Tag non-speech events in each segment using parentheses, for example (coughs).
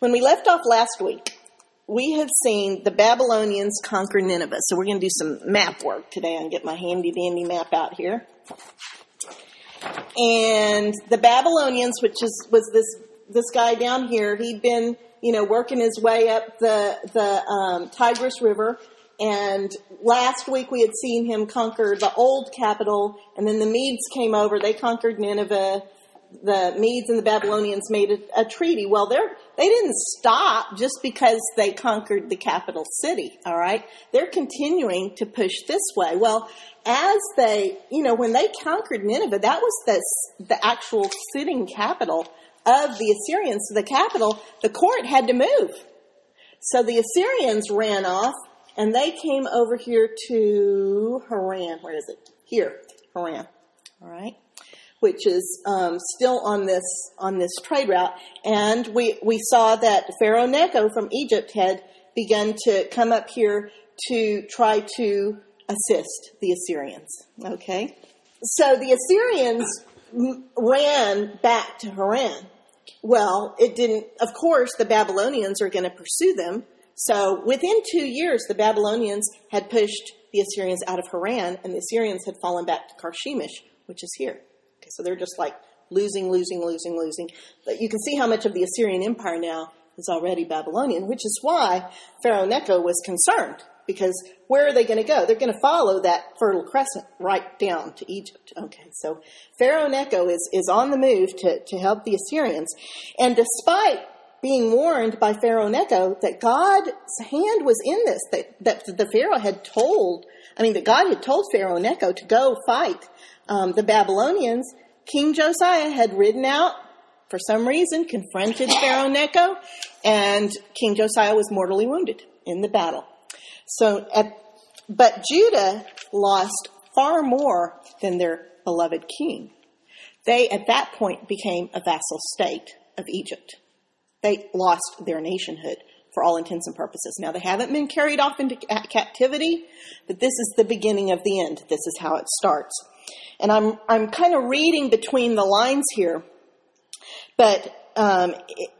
When we left off last week, we have seen the Babylonians conquer Nineveh. So we're going to do some map work today and get my handy dandy map out here. And the Babylonians, which is, was this, this guy down here, he'd been, you know, working his way up the, the, um, Tigris River. And last week we had seen him conquer the old capital and then the Medes came over. They conquered Nineveh the Medes and the Babylonians made a, a treaty. Well, they're, they didn't stop just because they conquered the capital city, all right? They're continuing to push this way. Well, as they, you know, when they conquered Nineveh, that was the, the actual sitting capital of the Assyrians. So the capital, the court had to move. So the Assyrians ran off and they came over here to Haran. Where is it? Here, Haran. All right which is um, still on this on this trade route. And we we saw that Pharaoh Necho from Egypt had begun to come up here to try to assist the Assyrians. Okay, so the Assyrians ran back to Haran. Well, it didn't. Of course, the Babylonians are going to pursue them. So within two years, the Babylonians had pushed the Assyrians out of Haran, and the Assyrians had fallen back to Carchemish, which is here. So they're just like losing, losing, losing, losing. But you can see how much of the Assyrian Empire now is already Babylonian, which is why Pharaoh Necho was concerned. Because where are they going to go? They're going to follow that Fertile Crescent right down to Egypt. Okay, so Pharaoh Necho is, is on the move to, to help the Assyrians. And despite being warned by Pharaoh Necho that God's hand was in this, that, that the Pharaoh had told, I mean, that God had told Pharaoh Necho to go fight um, the Babylonians, King Josiah had ridden out for some reason, confronted Pharaoh Necho, and King Josiah was mortally wounded in the battle. So, at, but Judah lost far more than their beloved king. They, at that point, became a vassal state of Egypt. They lost their nationhood for all intents and purposes. Now, they haven't been carried off into captivity, but this is the beginning of the end. This is how it starts. And I'm, I'm kind of reading between the lines here, but um, it,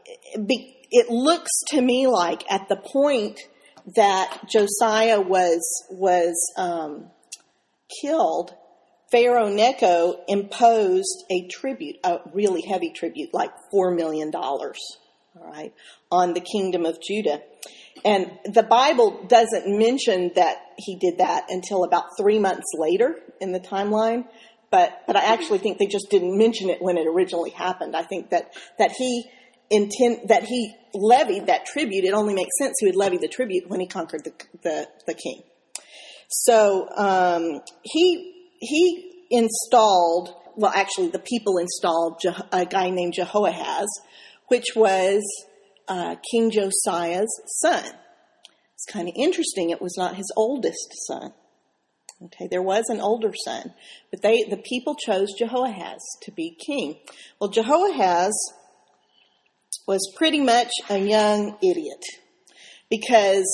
it looks to me like at the point that Josiah was was um, killed, Pharaoh Necho imposed a tribute, a really heavy tribute, like four million dollars, all right, on the kingdom of Judah. And the Bible doesn't mention that he did that until about three months later in the timeline but but I actually think they just didn't mention it when it originally happened. I think that that he intend that he levied that tribute. It only makes sense he would levy the tribute when he conquered the the, the king. So um, he he installed. Well, actually, the people installed a guy named Jehoahaz, which was uh, King Josiah's son. It's kind of interesting. It was not his oldest son. Okay, there was an older son, but they, the people chose Jehoahaz to be king. Well, Jehoahaz was pretty much a young idiot because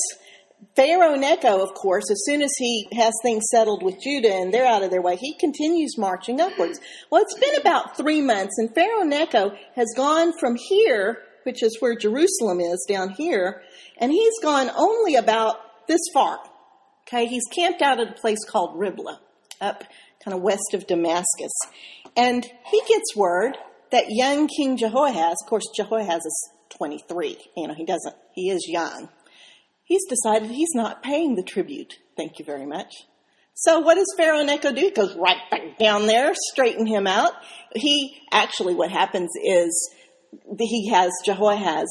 Pharaoh Necho, of course, as soon as he has things settled with Judah and they're out of their way, he continues marching upwards. Well, it's been about three months and Pharaoh Necho has gone from here, which is where Jerusalem is down here, and he's gone only about this far. Okay, he's camped out at a place called Riblah, up kind of west of Damascus. And he gets word that young King Jehoahaz, of course, Jehoahaz is 23, you know, he doesn't, he is young. He's decided he's not paying the tribute. Thank you very much. So what does Pharaoh Necho do? He goes right back down there, straighten him out. He, actually what happens is he has Jehoahaz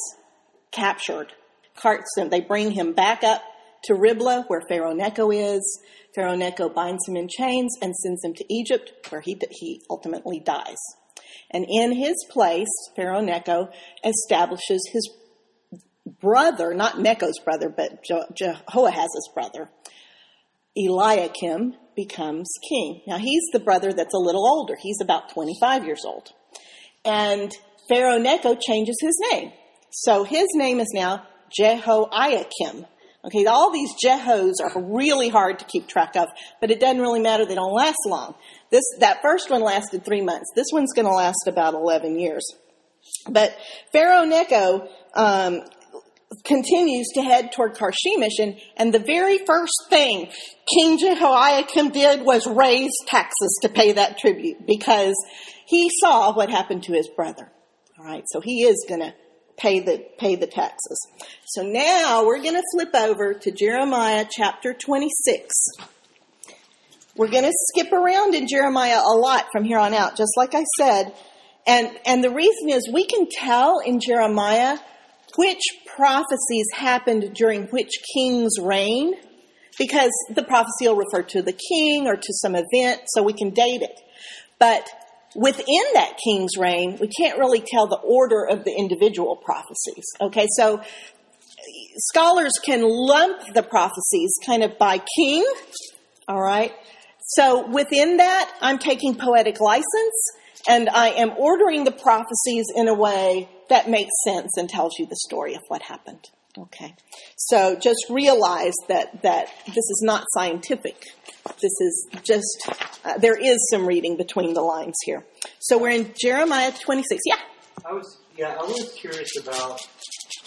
captured, carts him, they bring him back up to Riblah, where Pharaoh Necho is. Pharaoh Necho binds him in chains and sends him to Egypt, where he, he ultimately dies. And in his place, Pharaoh Necho establishes his brother, not Necho's brother, but Jehoahaz's brother, Eliakim, becomes king. Now he's the brother that's a little older. He's about 25 years old. And Pharaoh Necho changes his name. So his name is now Jehoiakim, Okay, all these Jehos are really hard to keep track of, but it doesn't really matter. They don't last long. This, that first one lasted three months. This one's going to last about 11 years. But Pharaoh Necho um, continues to head toward Carchemish, and, and the very first thing King Jehoiakim did was raise taxes to pay that tribute because he saw what happened to his brother. All right, so he is going to pay the pay the taxes. So now we're going to flip over to Jeremiah chapter 26. We're going to skip around in Jeremiah a lot from here on out, just like I said. And and the reason is we can tell in Jeremiah which prophecies happened during which king's reign because the prophecy will refer to the king or to some event, so we can date it. But within that king's reign, we can't really tell the order of the individual prophecies. Okay, so scholars can lump the prophecies kind of by king, all right? So within that, I'm taking poetic license and I am ordering the prophecies in a way that makes sense and tells you the story of what happened. Okay. So just realize that, that this is not scientific. This is just, uh, there is some reading between the lines here. So we're in Jeremiah 26. Yeah. I was, yeah, I was curious about,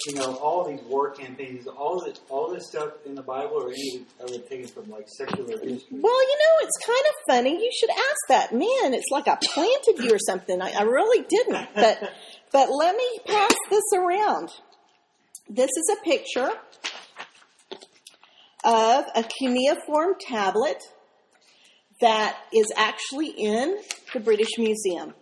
you know, all these war campaigns, all this, all this stuff in the Bible, or any of it taken from like secular history. Well, you know, it's kind of funny. You should ask that. Man, it's like I planted you or something. I, I really didn't. But, but let me pass this around. This is a picture of a cuneiform tablet that is actually in the British Museum.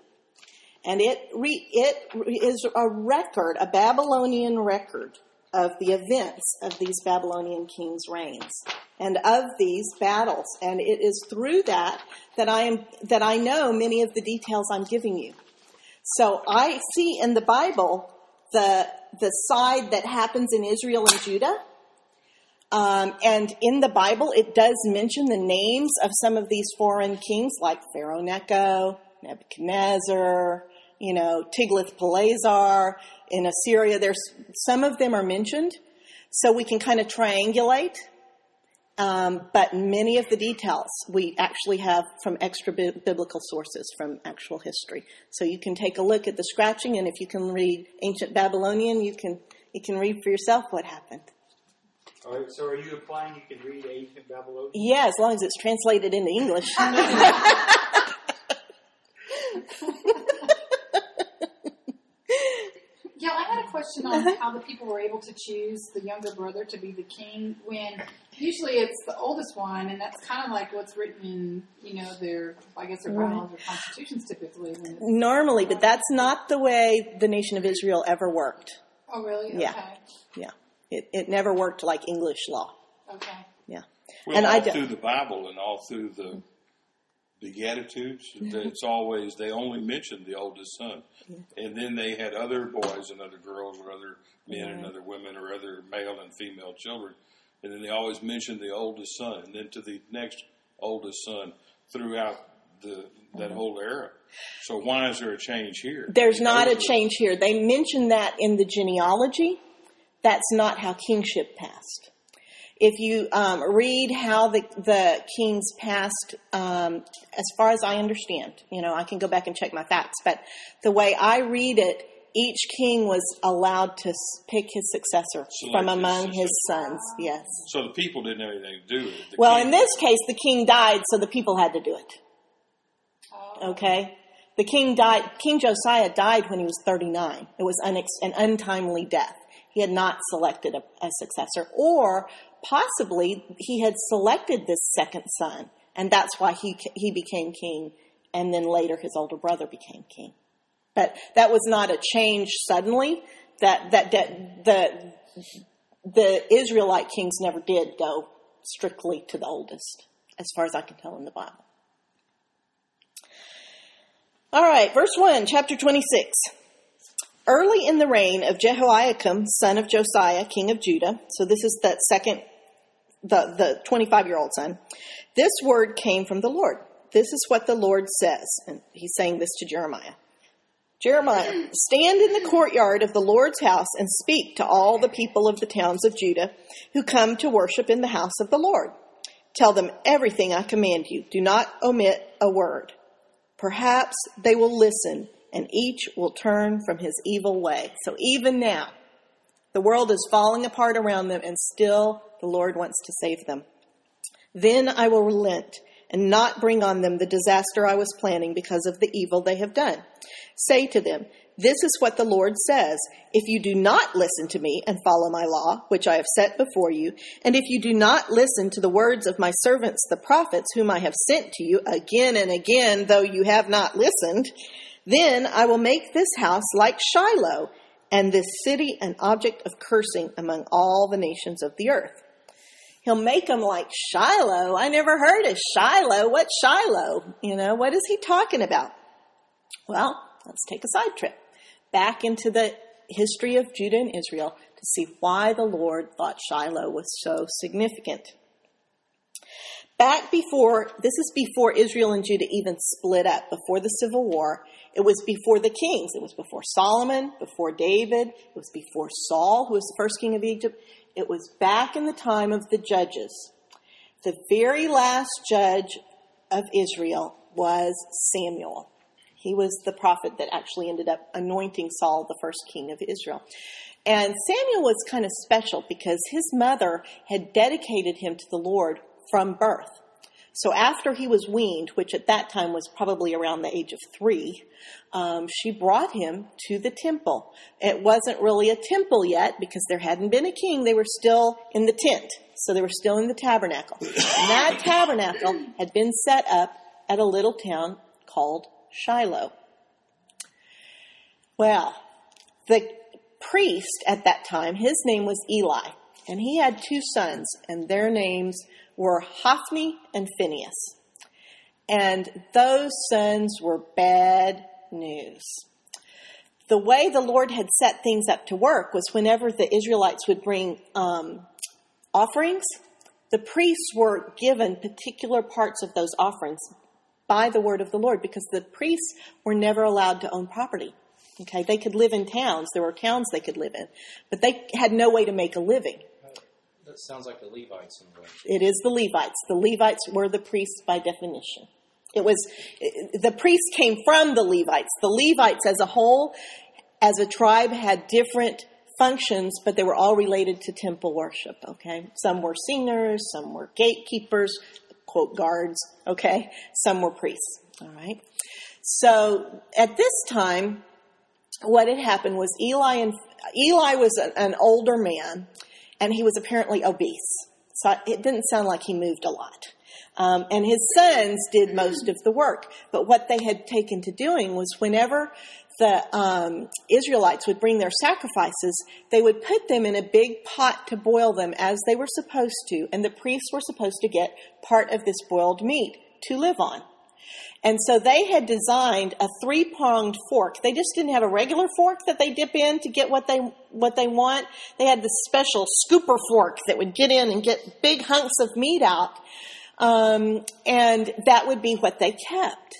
And it, re, it is a record, a Babylonian record of the events of these Babylonian kings' reigns and of these battles. And it is through that that I am, that I know many of the details I'm giving you. So I see in the Bible the, the side that happens in Israel and Judah. Um, and in the Bible, it does mention the names of some of these foreign kings like Pharaoh Necho, Nebuchadnezzar, you know, Tiglath-Pileser. In Assyria, there's, some of them are mentioned. So we can kind of triangulate um, but many of the details we actually have from extra biblical sources from actual history. So you can take a look at the scratching, and if you can read ancient Babylonian, you can you can read for yourself what happened. All right, so are you implying you can read ancient Babylonian? Yeah, as long as it's translated into English. (laughs) (laughs) Yeah, I had a question on uh-huh. how the people were able to choose the younger brother to be the king when usually it's the oldest one, and that's kind of like what's written in, you know, their, I guess their bylaws or constitutions typically. Normally, but that's not the way the nation of Israel ever worked. Oh, really? Yeah. Okay. Yeah. It, it never worked like English law. Okay. Yeah. Well, and all I do, through the Bible and all through the Beatitudes, mm-hmm. it's always, they only mentioned the oldest son. And then they had other boys and other girls or other men and other women or other male and female children. And then they always mention the oldest son and then to the next oldest son throughout the that whole era. So why is there a change here? There's not a change here. They mention that in the genealogy. That's not how kingship passed. If you um, read how the, the kings passed, um, as far as I understand, you know, I can go back and check my facts, but the way I read it, each king was allowed to pick his successor Select from among his, his, sons. Yes. So the people didn't have anything to do with it. The well, in this case, the king died, so the people had to do it. Oh. Okay. The king died. King Josiah died when he was 39. It was unex- an untimely death. He had not selected a, a successor, or possibly he had selected this second son, and that's why he he became king, and then later his older brother became king. But that was not a change suddenly. That that, that the the Israelite kings never did go strictly to the oldest, as far as I can tell in the Bible. All right, verse 1, chapter 26. Early in the reign of Jehoiakim, son of Josiah, king of Judah, so this is that second, the, the 25 year old son, this word came from the Lord. This is what the Lord says. And he's saying this to Jeremiah. Jeremiah, stand in the courtyard of the Lord's house and speak to all the people of the towns of Judah who come to worship in the house of the Lord. Tell them everything I command you. Do not omit a word. Perhaps they will listen and each will turn from his evil way. So even now, the world is falling apart around them, and still the Lord wants to save them. Then I will relent and not bring on them the disaster I was planning because of the evil they have done. Say to them, This is what the Lord says. If you do not listen to me and follow my law, which I have set before you, and if you do not listen to the words of my servants, the prophets, whom I have sent to you again and again, though you have not listened, then I will make this house like Shiloh, and this city an object of cursing among all the nations of the earth. He'll make them like Shiloh. I never heard of Shiloh. What's Shiloh? You know, what is he talking about? Well, let's take a side trip back into the history of Judah and Israel to see why the Lord thought Shiloh was so significant. Back before, this is before Israel and Judah even split up, before the Civil War. It was before the kings. It was before Solomon, before David. It was before Saul, who was the first king of Egypt. It was back in the time of the judges. The very last judge of Israel was Samuel. He was the prophet that actually ended up anointing Saul the first king of Israel. And Samuel was kind of special because his mother had dedicated him to the Lord from birth. So after he was weaned, which at that time was probably around the age of three, um, she brought him to the temple. It wasn't really a temple yet because there hadn't been a king. They were still in the tent. So they were still in the tabernacle. And that (coughs) tabernacle had been set up at a little town called Shiloh. Well, the priest at that time, his name was Eli, and he had two sons, and their names were Hophni and Phinehas. And those sons were bad news. The way the Lord had set things up to work was whenever the Israelites would bring um, offerings, the priests were given particular parts of those offerings by the word of the Lord because the priests were never allowed to own property. Okay, they could live in towns. There were towns they could live in, but they had no way to make a living. That sounds like the Levites in way. It is the Levites. The Levites were the priests by definition. It was the priests came from the Levites. The Levites as a whole, as a tribe, had different functions, but they were all related to temple worship. Okay, some were singers, some were gatekeepers, quote guards. Okay, some were priests. All right. So at this time, what had happened was Eli and Eli was an older man, and he was apparently obese. So it didn't sound like he moved a lot. Um, and his sons did most of the work. But what they had taken to doing was whenever the um, Israelites would bring their sacrifices, they would put them in a big pot to boil them as they were supposed to, and the priests were supposed to get part of this boiled meat to live on. And so they had designed a three-pronged fork. They just didn't have a regular fork that they dip in to get what they what they want. They had this special scooper fork that would get in and get big hunks of meat out, um, and that would be what they kept.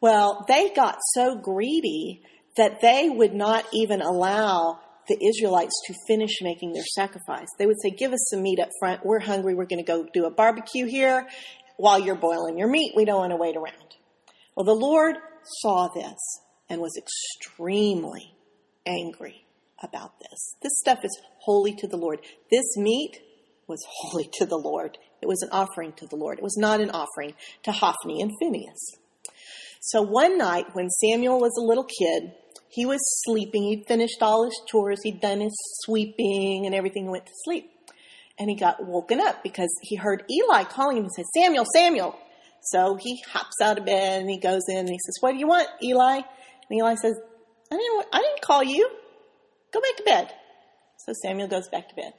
Well, they got so greedy that they would not even allow the Israelites to finish making their sacrifice. They would say, Give us some meat up front. We're hungry. We're going to go do a barbecue here while you're boiling your meat. We don't want to wait around. Well, the Lord saw this and was extremely angry about this. This stuff is holy to the Lord. This meat was (laughs) holy to the Lord. It was an offering to the Lord. It was not an offering to Hophni and Phinehas. So one night when Samuel was a little kid, he was sleeping. He'd finished all his chores. He'd done his sweeping and everything and went to sleep. And he got woken up because he heard Eli calling him and said, Samuel, Samuel. So he hops out of bed and he goes in and he says, What do you want, Eli? And Eli says, I didn't, I didn't call you. Go back to bed. So Samuel goes back to bed.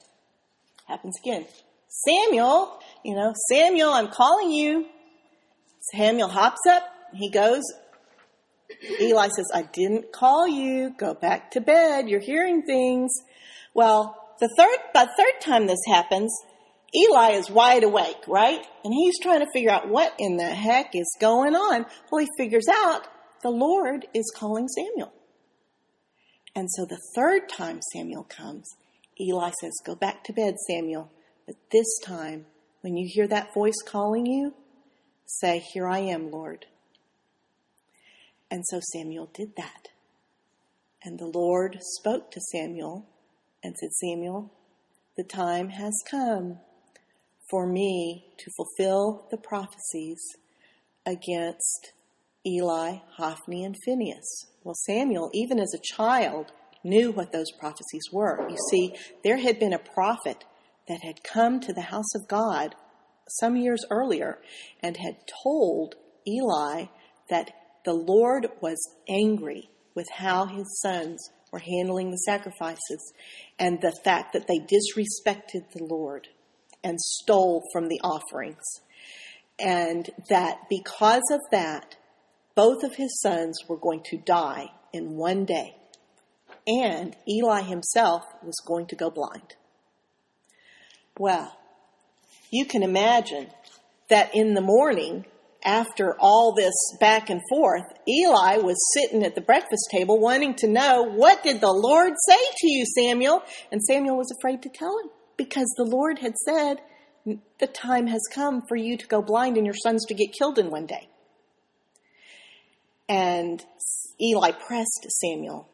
Happens again. Samuel, you know, Samuel, I'm calling you. Samuel hops up. He goes. Eli says, I didn't call you. Go back to bed. You're hearing things. Well, the third, by the third time this happens, Eli is wide awake, right? And he's trying to figure out what in the heck is going on. Well, he figures out the Lord is calling Samuel. And so the third time Samuel comes, Eli says, Go back to bed, Samuel. But this time, when you hear that voice calling you, say, Here I am, Lord. And so Samuel did that. And the Lord spoke to Samuel and said, Samuel, the time has come for me to fulfill the prophecies against Eli, Hophni, and Phinehas. Well, Samuel, even as a child, knew what those prophecies were. You see, there had been a prophet that had come to the house of God some years earlier and had told Eli that the Lord was angry with how his sons were handling the sacrifices and the fact that they disrespected the Lord and stole from the offerings. And that because of that, both of his sons were going to die in one day. And Eli himself was going to go blind. Well, you can imagine that in the morning, after all this back and forth, Eli was sitting at the breakfast table wanting to know, what did the Lord say to you, Samuel? And Samuel was afraid to tell him because the Lord had said, the time has come for you to go blind and your sons to get killed in one day. And Eli pressed Samuel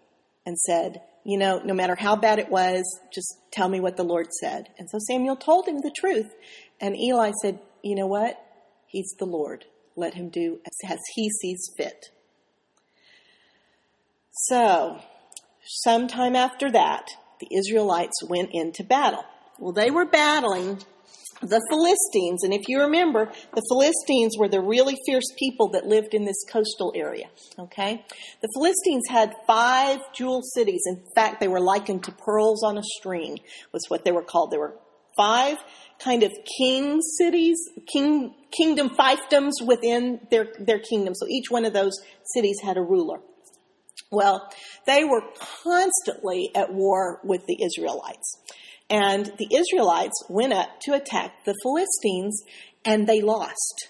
and said, You know, no matter how bad it was, just tell me what the Lord said. And so Samuel told him the truth. And Eli said, You know what? He's the Lord. Let him do as he sees fit. So, sometime after that, the Israelites went into battle. Well, they were battling the Philistines, and if you remember, the Philistines were the really fierce people that lived in this coastal area. Okay? The Philistines had five jewel cities. In fact, they were likened to pearls on a string, was what they were called. There were five kind of king cities, king, kingdom fiefdoms within their, their kingdom. So each one of those cities had a ruler. Well, they were constantly at war with the Israelites. And the Israelites went up to attack the Philistines and they lost.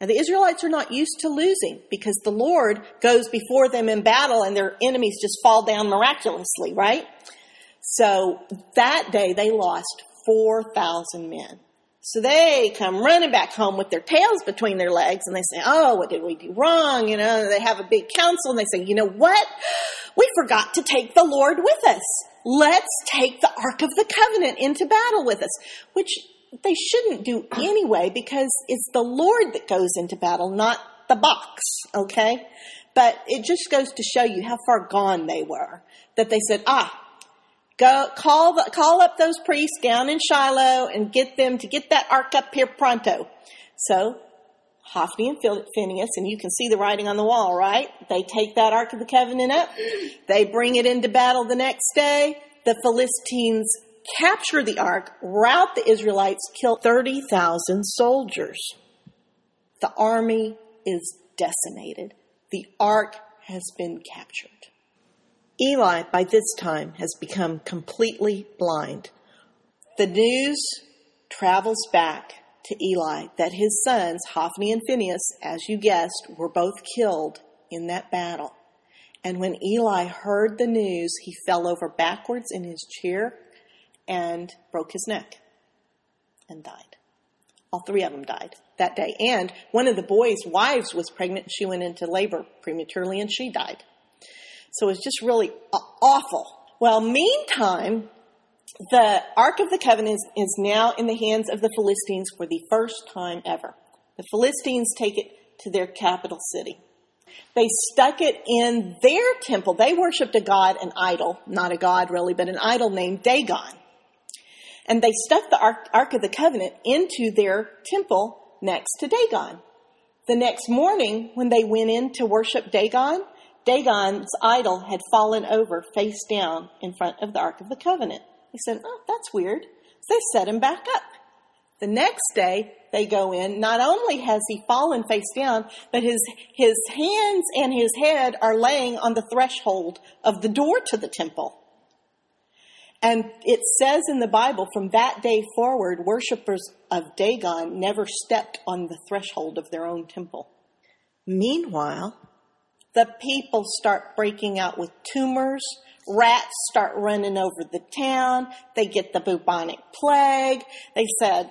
Now, the Israelites are not used to losing because the Lord goes before them in battle and their enemies just fall down miraculously, right? So that day they lost 4,000 men. So they come running back home with their tails between their legs and they say, Oh, what did we do wrong? You know, they have a big council and they say, You know what? We forgot to take the Lord with us. Let's take the Ark of the Covenant into battle with us, which they shouldn't do anyway because it's the Lord that goes into battle, not the box, okay? But it just goes to show you how far gone they were. That they said, ah, go call the, call up those priests down in Shiloh and get them to get that ark up here pronto. So Hophni and Phinehas, and you can see the writing on the wall, right? They take that Ark of the Covenant up. They bring it into battle the next day. The Philistines capture the Ark, rout the Israelites, kill 30,000 soldiers. The army is decimated. The Ark has been captured. Eli, by this time, has become completely blind. The news travels back to Eli that his sons, Hophni and Phinehas, as you guessed, were both killed in that battle. And when Eli heard the news, he fell over backwards in his chair and broke his neck and died. All three of them died that day. And one of the boys' wives was pregnant. She went into labor prematurely and she died. So it was just really awful. Well, meantime, the Ark of the Covenant is, now in the hands of the Philistines for the first time ever. The Philistines take it to their capital city. They stuck it in their temple. They worshiped a god, an idol, not a god really, but an idol named Dagon. And they stuck the Ark, Ark of the Covenant into their temple next to Dagon. The next morning, when they went in to worship Dagon, Dagon's idol had fallen over face down in front of the Ark of the Covenant. They said, Oh, that's weird. So they set him back up. The next day, they go in. Not only has he fallen face down, but his, his hands and his head are laying on the threshold of the door to the temple. And it says in the Bible, from that day forward, worshippers of Dagon never stepped on the threshold of their own temple. Meanwhile, the people start breaking out with tumors Rats start running over the town. They get the bubonic plague. They said,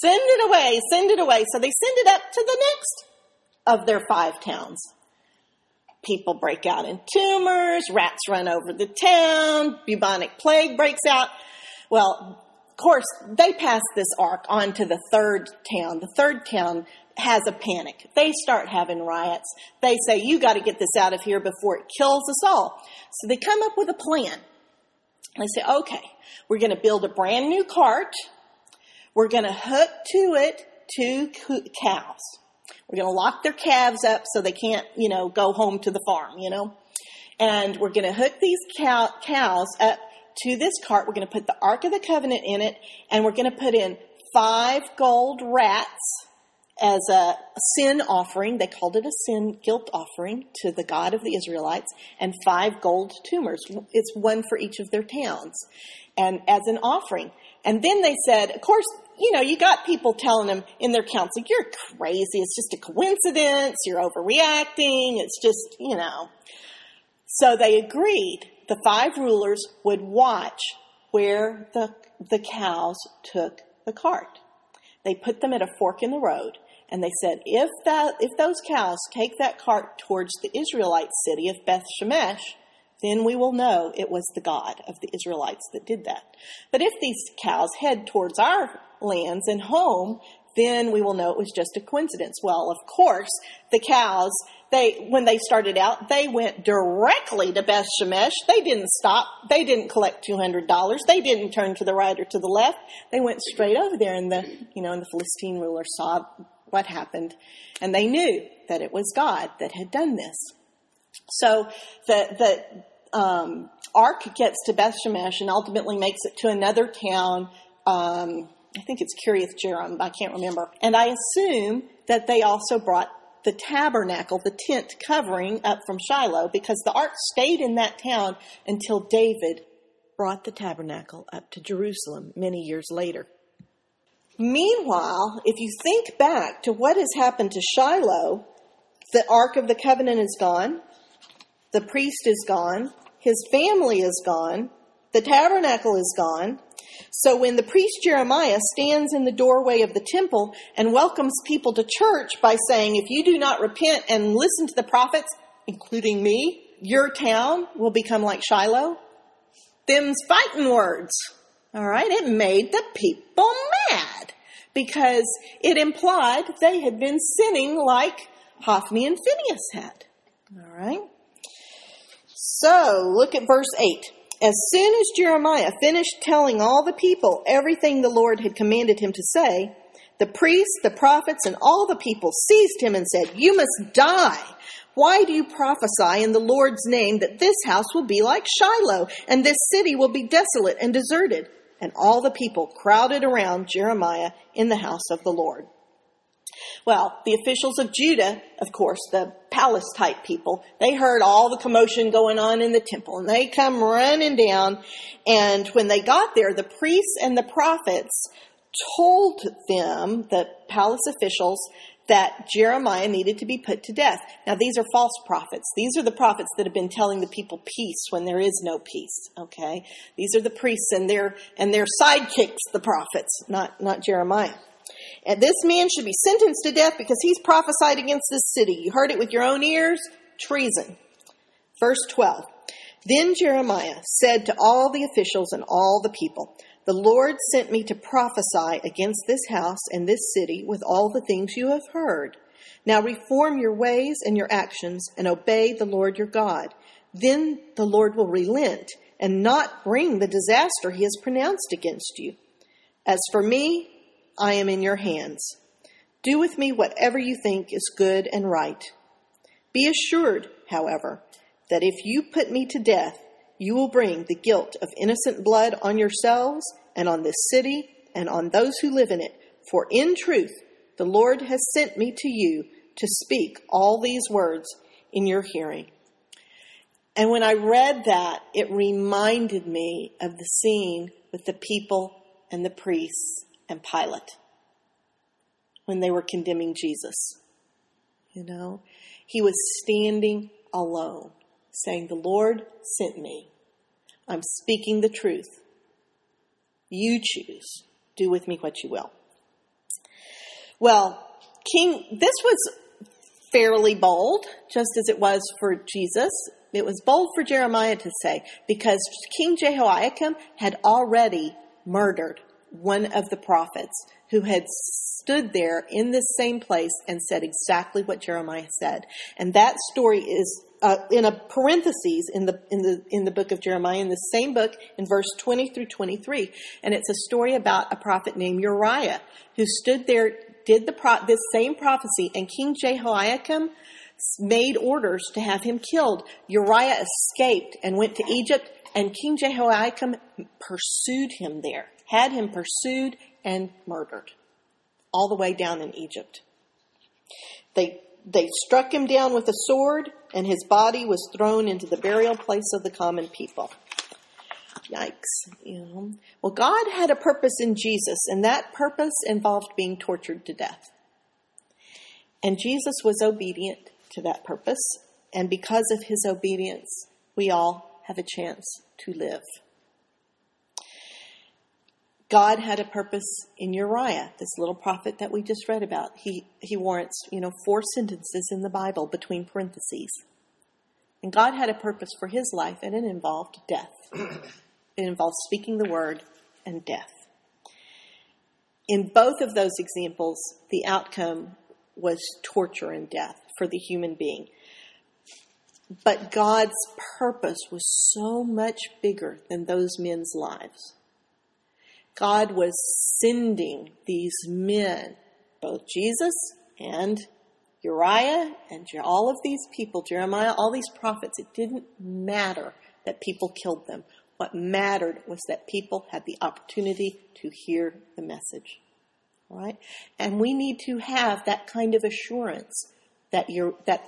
send it away, send it away. So they send it up to the next of their five towns. People break out in tumors, rats run over the town, bubonic plague breaks out. Well, of course, they pass this ark on to the third town. The third town has a panic. They start having riots. They say, you got to get this out of here before it kills us all. So they come up with a plan. They say, okay, we're going to build a brand new cart. We're going to hook to it two cows. We're going to lock their calves up so they can't, you know, go home to the farm, you know. And we're going to hook these cow- cows up to this cart. We're going to put the Ark of the Covenant in it, and we're going to put in five gold rats as a sin offering. They called it a sin guilt offering to the God of the Israelites, and five gold tumors. It's one for each of their towns, and as an offering. And then they said, of course, you know, you got people telling them in their council, you're crazy. It's just a coincidence. You're overreacting. It's just, you know. So they agreed the five rulers would watch where the, the cows took the cart. They put them at a fork in the road and they said, if that, if those cows take that cart towards the Israelite city of Beth Shemesh, then we will know it was the God of the Israelites that did that. But if these cows head towards our lands and home, then we will know it was just a coincidence. Well, of course, the cows, they, when they started out, they went directly to Beth Shemesh. They didn't stop. They didn't collect $200. They didn't turn to the right or to the left. They went straight over there and the, you know, and the Philistine ruler saw what happened and they knew that it was God that had done this. So the, the, um, ark gets to Beth Shemesh and ultimately makes it to another town, um, I think it's Kiriath Jearim, I can't remember. And I assume that they also brought the tabernacle, the tent covering up from Shiloh, because the ark stayed in that town until David brought the tabernacle up to Jerusalem many years later. Meanwhile, if you think back to what has happened to Shiloh, the Ark of the Covenant is gone, the priest is gone, his family is gone, the tabernacle is gone. So when the priest Jeremiah stands in the doorway of the temple and welcomes people to church by saying, if you do not repent and listen to the prophets, including me, your town will become like Shiloh. Them's fighting words. All right. It made the people mad because it implied they had been sinning like Hophni and Phinehas had. All right. So look at verse 8. As soon as Jeremiah finished telling all the people everything the Lord had commanded him to say, the priests, the prophets, and all the people seized him and said, You must die. Why do you prophesy in the Lord's name that this house will be like Shiloh, and this city will be desolate and deserted? And all the people crowded around Jeremiah in the house of the Lord. Well, the officials of Judah, of course, the palace type people, they heard all the commotion going on in the temple and they come running down. And when they got there, the priests and the prophets told them, the palace officials, that Jeremiah needed to be put to death. Now, these are false prophets. These are the prophets that have been telling the people peace when there is no peace. Okay, these are the priests and their and their sidekicks, the prophets, not not Jeremiah. And this man should be sentenced to death because he's prophesied against this city. You heard it with your own ears. Treason. Verse 12. Then Jeremiah said to all the officials and all the people, The Lord sent me to prophesy against this house and this city with all the things you have heard. Now reform your ways and your actions and obey the Lord your God. Then the Lord will relent and not bring the disaster he has pronounced against you. As for me, I am in your hands. Do with me whatever you think is good and right. Be assured, however, that if you put me to death, you will bring the guilt of innocent blood on yourselves and on this city and on those who live in it. For in truth, the Lord has sent me to you to speak all these words in your hearing. And when I read that, it reminded me of the scene with the people and the priests and Pilate when they were condemning Jesus. You know, he was standing alone, saying, The Lord sent me. I'm speaking the truth. You choose. Do with me what you will. Well, King, this was fairly bold, just as it was for Jesus. It was bold for Jeremiah to say because King Jehoiakim had already murdered one of the prophets who had stood there in this same place and said exactly what Jeremiah said. And that story is uh, in a parentheses in the in the in the book of Jeremiah in the same book in verse 20 through 23 and it's a story about a prophet named Uriah who stood there did the pro- this same prophecy and King Jehoiakim made orders to have him killed. Uriah escaped and went to Egypt and King Jehoiakim pursued him there had him pursued and murdered all the way down in Egypt. They they struck him down with a sword, and his body was thrown into the burial place of the common people. Yikes. Well, God had a purpose in Jesus, and that purpose involved being tortured to death. And Jesus was obedient to that purpose, and because of his obedience, we all have a chance to live. God had a purpose in Uriah, this little prophet that we just read about. He, he warrants, you know, four sentences in the Bible between parentheses. And God had a purpose for his life, and it involved death. it involved speaking the word and death. In both of those examples, the outcome was torture and death for the human being. But God's purpose was so much bigger than those men's lives. God was sending these men, both Jesus and Uriah and all of these people, Jeremiah, all these prophets, it didn't matter that people killed them. What mattered was that people had the opportunity to hear the message. All right? And we need to have that kind of assurance that you're, that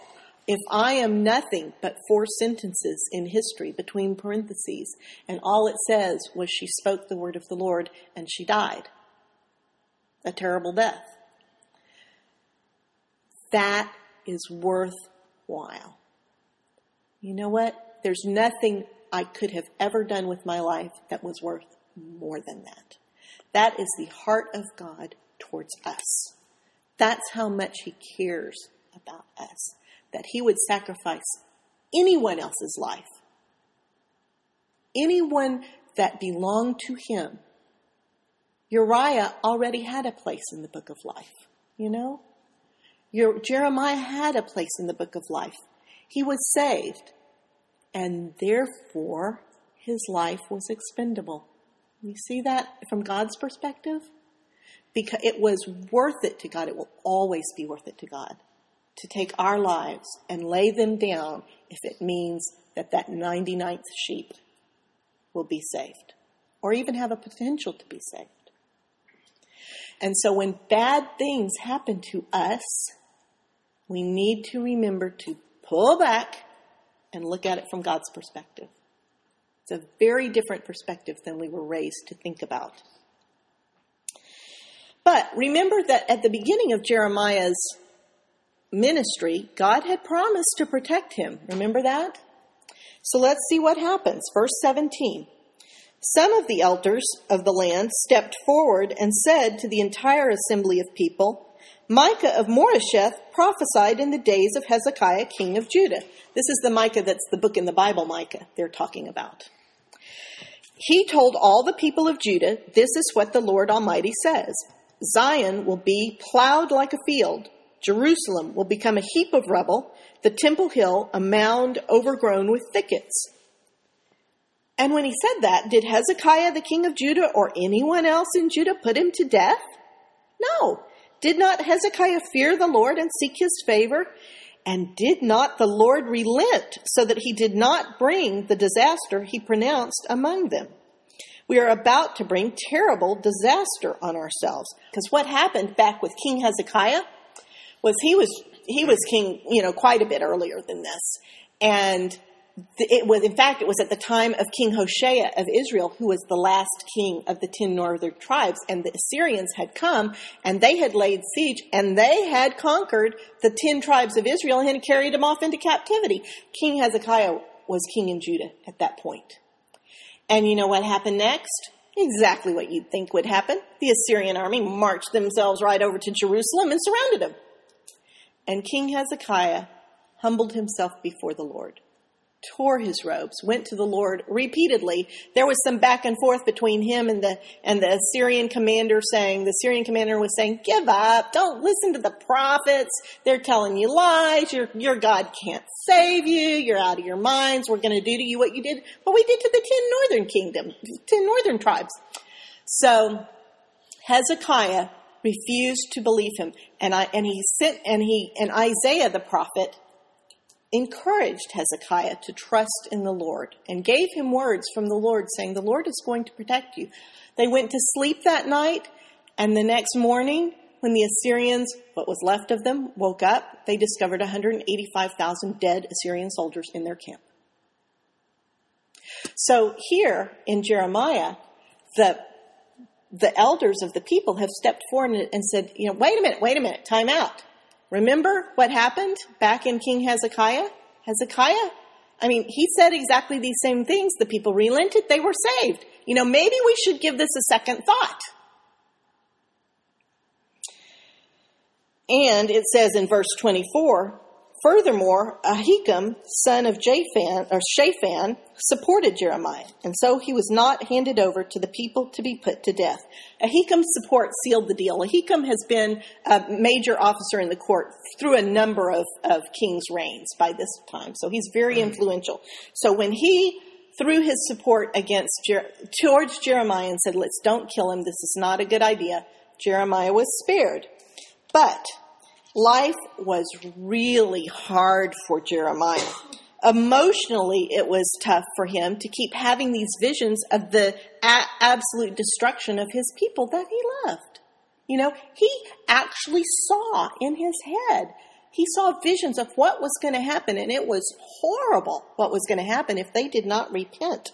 if I am nothing but four sentences in history between parentheses, and all it says was she spoke the word of the Lord and she died, a terrible death, that is worthwhile. You know what? There's nothing I could have ever done with my life that was worth more than that. That is the heart of God towards us. That's how much He cares about us that he would sacrifice anyone else's life, anyone that belonged to him. Uriah already had a place in the book of life, you know? Your, Jeremiah had a place in the book of life. He was saved, and therefore his life was expendable. You see that from God's perspective? Because it was worth it to God. It will always be worth it to God to take our lives and lay them down if it means that that 99th sheep will be saved or even have a potential to be saved. And so when bad things happen to us, we need to remember to pull back and look at it from God's perspective. It's a very different perspective than we were raised to think about. But remember that at the beginning of Jeremiah's ministry, God had promised to protect him. Remember that? So let's see what happens. Verse 17. Some of the elders of the land stepped forward and said to the entire assembly of people, Micah of Moresheth prophesied in the days of Hezekiah, king of Judah. This is the Micah that's the book in the Bible, Micah, they're talking about. He told all the people of Judah, This is what the Lord Almighty says Zion will be plowed like a field Jerusalem will become a heap of rubble, the Temple Hill a mound overgrown with thickets. And when he said that, did Hezekiah the king of Judah or anyone else in Judah put him to death? No. Did not Hezekiah fear the Lord and seek his favor? And did not the Lord relent so that he did not bring the disaster he pronounced among them? We are about to bring terrible disaster on ourselves. Because what happened back with King Hezekiah? Was he was he was king, you know, quite a bit earlier than this, and it was in fact it was at the time of King Hoshea of Israel, who was the last king of the ten northern tribes, and the Assyrians had come and they had laid siege and they had conquered the ten tribes of Israel and had carried them off into captivity. King Hezekiah was king in Judah at that point. And you know what happened next? Exactly what you'd think would happen. The Assyrian army marched themselves right over to Jerusalem and surrounded them And King Hezekiah humbled himself before the Lord, tore his robes, went to the Lord repeatedly. There was some back and forth between him and the and the Syrian commander saying the Syrian commander was saying, "Give up. Don't listen to the prophets. They're telling you lies. Your your God can't save you. You're out of your minds. We're going to do to you what you did what we did to the 10 northern kingdom, 10 northern tribes." So Hezekiah refused to believe him and I and he sent and he and Isaiah the prophet encouraged Hezekiah to trust in the Lord and gave him words from the Lord saying, The Lord is going to protect you. They went to sleep that night, and the next morning, when the Assyrians, what was left of them, woke up, they discovered 185,000 dead Assyrian soldiers in their camp. So here in Jeremiah, the the elders of the people have stepped forward and said, you know, wait a minute, wait a minute, time out. Remember what happened back in King Hezekiah? Hezekiah? I mean, he said exactly these same things. The people relented, they were saved. You know, maybe we should give this a second thought. And it says in verse 24, Furthermore, Ahikam, son of Japhan, or Shaphan, supported Jeremiah, and so he was not handed over to the people to be put to death. Ahikam's support sealed the deal. Ahikam has been a major officer in the court through a number of, of kings' reigns by this time, so he's very hmm. influential. So when he threw his support against Jer- towards Jeremiah and said, "Let's don't kill him. This is not a good idea," Jeremiah was spared. But life was really hard for Jeremiah. Emotionally, it was tough for him to keep having these visions of the a- absolute destruction of his people that he loved. You know, he actually saw in his head, he saw visions of what was going to happen, and it was horrible what was going to happen if they did not repent.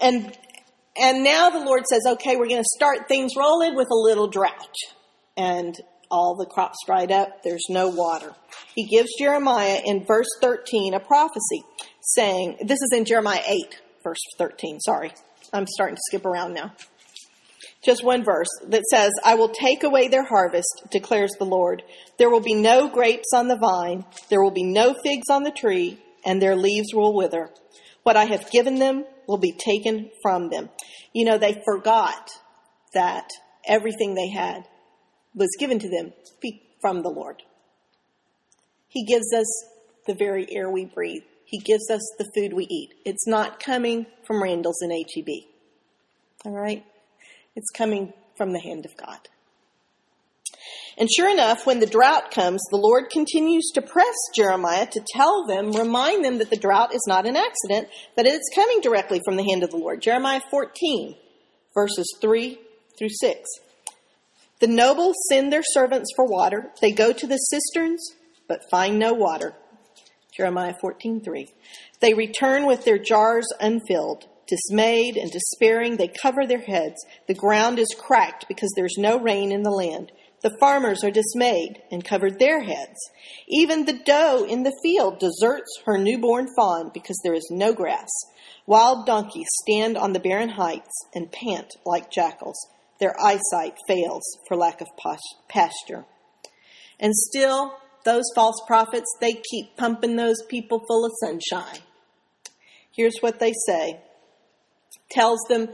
And and now the Lord says, okay, we're going to start things rolling with a little drought. And all the crops dried up, there's no water. He gives Jeremiah in verse 13 a prophecy saying, this is in Jeremiah 8, verse 13, sorry. I'm starting to skip around now. Just one verse that says, I will take away their harvest, declares the Lord. There will be no grapes on the vine, there will be no figs on the tree, and their leaves will wither. What I have given them will be taken from them. You know, they forgot that everything they had was given to them from the Lord. He gives us the very air we breathe. He gives us the food we eat. It's not coming from Randall's and HEB. All right? It's coming from the hand of God. And sure enough, when the drought comes, the Lord continues to press Jeremiah to tell them, remind them that the drought is not an accident, that it's coming directly from the hand of the Lord. Jeremiah 14, verses 3 through 6. The nobles send their servants for water. They go to the cisterns, but find no water. Jeremiah 14:3. They return with their jars unfilled. Dismayed and despairing, they cover their heads. The ground is cracked because there's no rain in the land. The farmers are dismayed and covered their heads. Even the doe in the field deserts her newborn fawn because there is no grass. Wild donkeys stand on the barren heights and pant like jackals their eyesight fails for lack of pasture. And still, those false prophets, they keep pumping those people full of sunshine. Here's what they say. Tells them,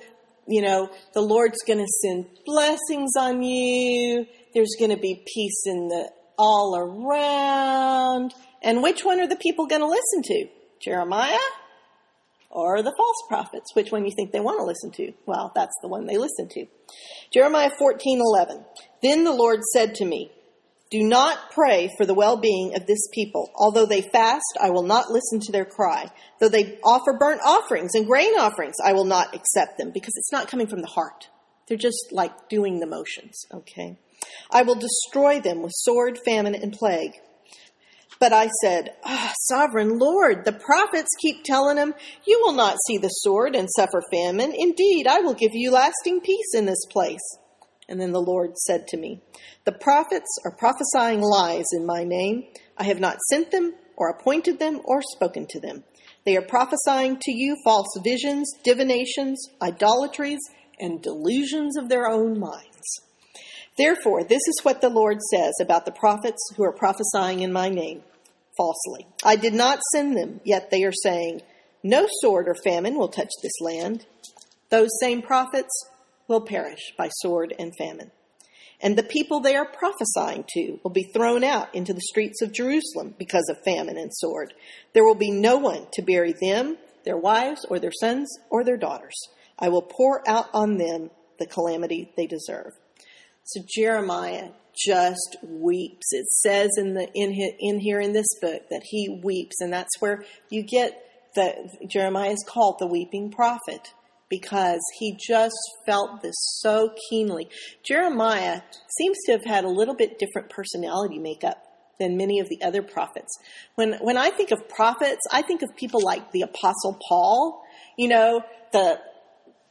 you know, the Lord's going to send blessings on you. There's going to be peace in the all around. And which one are the people going to listen to? Jeremiah or the false prophets? Which one you think they want to listen to? Well, that's the one they listen to. Jeremiah 14:11. Then the Lord said to me, "Do not pray for the well-being of this people. Although they fast, I will not listen to their cry. Though they offer burnt offerings and grain offerings, I will not accept them because it's not coming from the heart. They're just like doing the motions, okay? I will destroy them with sword, famine, and plague. But I said, oh, Sovereign Lord, the prophets keep telling him, You will not see the sword and suffer famine. Indeed, I will give you lasting peace in this place. And then the Lord said to me, The prophets are prophesying lies in my name. I have not sent them, or appointed them, or spoken to them. They are prophesying to you false visions, divinations, idolatries, and delusions of their own minds. Therefore, this is what the Lord says about the prophets who are prophesying in my name falsely. I did not send them, yet they are saying, No sword or famine will touch this land. Those same prophets will perish by sword and famine. And the people they are prophesying to will be thrown out into the streets of Jerusalem because of famine and sword. There will be no one to bury them, their wives, or their sons, or their daughters. I will pour out on them the calamity they deserve. So Jeremiah just weeps. It says in the in in here in this book that he weeps, and that's where you get the Jeremiah is called the weeping prophet because he just felt this so keenly. Jeremiah seems to have had a little bit different personality makeup than many of the other prophets. When when I think of prophets, I think of people like the apostle Paul, you know, the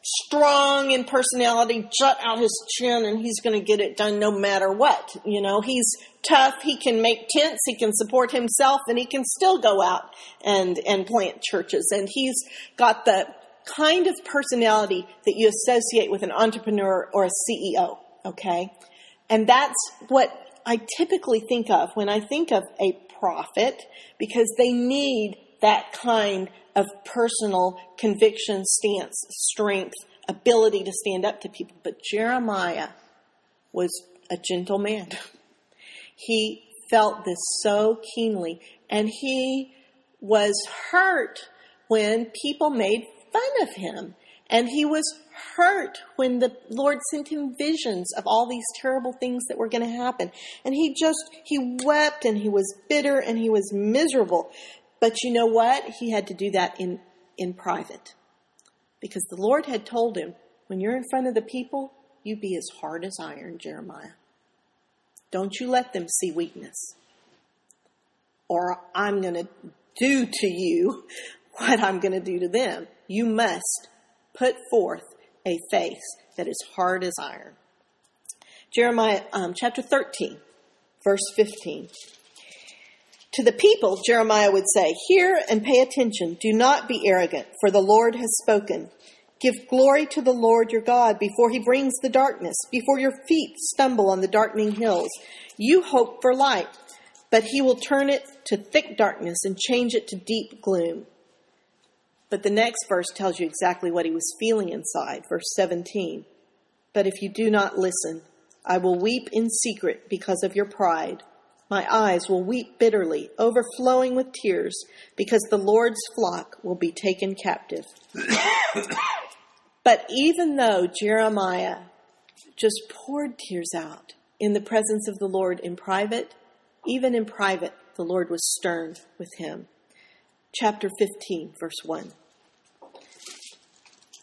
strong in personality, jut out his chin, and he's going to get it done no matter what. You know, he's tough. He can make tents. He can support himself, and he can still go out and and plant churches. And he's got the kind of personality that you associate with an entrepreneur or a CEO. Okay, and that's what I typically think of when I think of a prophet, because they need that kind of personal conviction, stance, strength, ability to stand up to people. But Jeremiah was a gentle man. (laughs) He felt this so keenly, and he was hurt when people made fun of him. And he was hurt when the Lord sent him visions of all these terrible things that were going to happen. And he just, he wept and he was bitter and he was miserable. But you know what? He had to do that in, in private. Because the Lord had told him, when you're in front of the people, you be as hard as iron, Jeremiah. Don't you let them see weakness. Or I'm going to do to you (laughs) what I'm going to do to them. You must put forth a face that is hard as iron. Jeremiah um, chapter 13, verse 15. To the people, Jeremiah would say, Hear and pay attention. Do not be arrogant, for the Lord has spoken. Give glory to the Lord your God before he brings the darkness, before your feet stumble on the darkening hills. You hope for light, but he will turn it to thick darkness and change it to deep gloom. But the next verse tells you exactly what he was feeling inside. Verse 17. But if you do not listen, I will weep in secret because of your pride. My eyes will weep bitterly, overflowing with tears, because the Lord's flock will be taken captive. but even though Jeremiah just poured tears out in the presence of the Lord in private, even in private, the Lord was stern with him. Chapter 15, verse 1.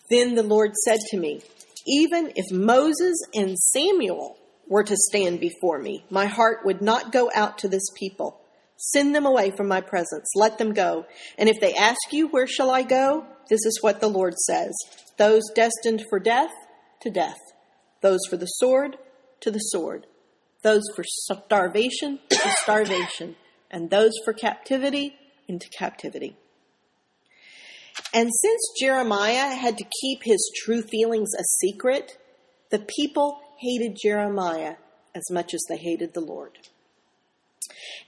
Then the Lord said to me, Even if Moses and Samuel were to stand before me, my heart would not go out to this people. Send them away from my presence. Let them go. And if they ask you, Where shall I go? This is what the Lord says Those destined for death, to death. Those for the sword, to the sword. Those for starvation, to (coughs) starvation. And those for captivity, into captivity. And since Jeremiah had to keep his true feelings a secret, the people hated Jeremiah as much as they hated the Lord.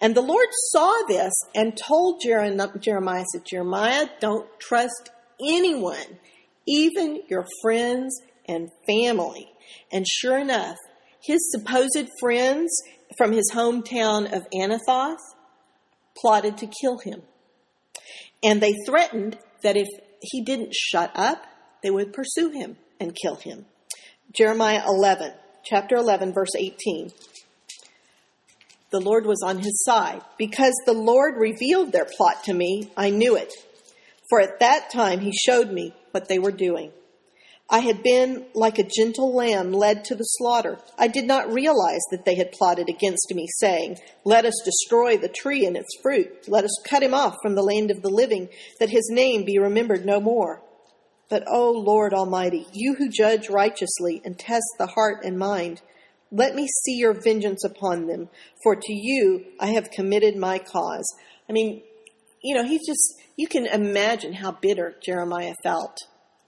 And the Lord saw this and told Jeremiah, said, Jeremiah, don't trust anyone, even your friends and family. And sure enough, his supposed friends from his hometown of Anathoth plotted to kill him. And they threatened that if he didn't shut up, they would pursue him and kill him. Jeremiah 11, chapter 11, verse 18. The Lord was on his side. Because the Lord revealed their plot to me, I knew it. For at that time he showed me what they were doing. I had been like a gentle lamb led to the slaughter. I did not realize that they had plotted against me, saying, Let us destroy the tree and its fruit. Let us cut him off from the land of the living, that his name be remembered no more. But, O Lord Almighty, you who judge righteously and test the heart and mind, let me see your vengeance upon them, for to you I have committed my cause. I mean, you know, he's just, you can imagine how bitter Jeremiah felt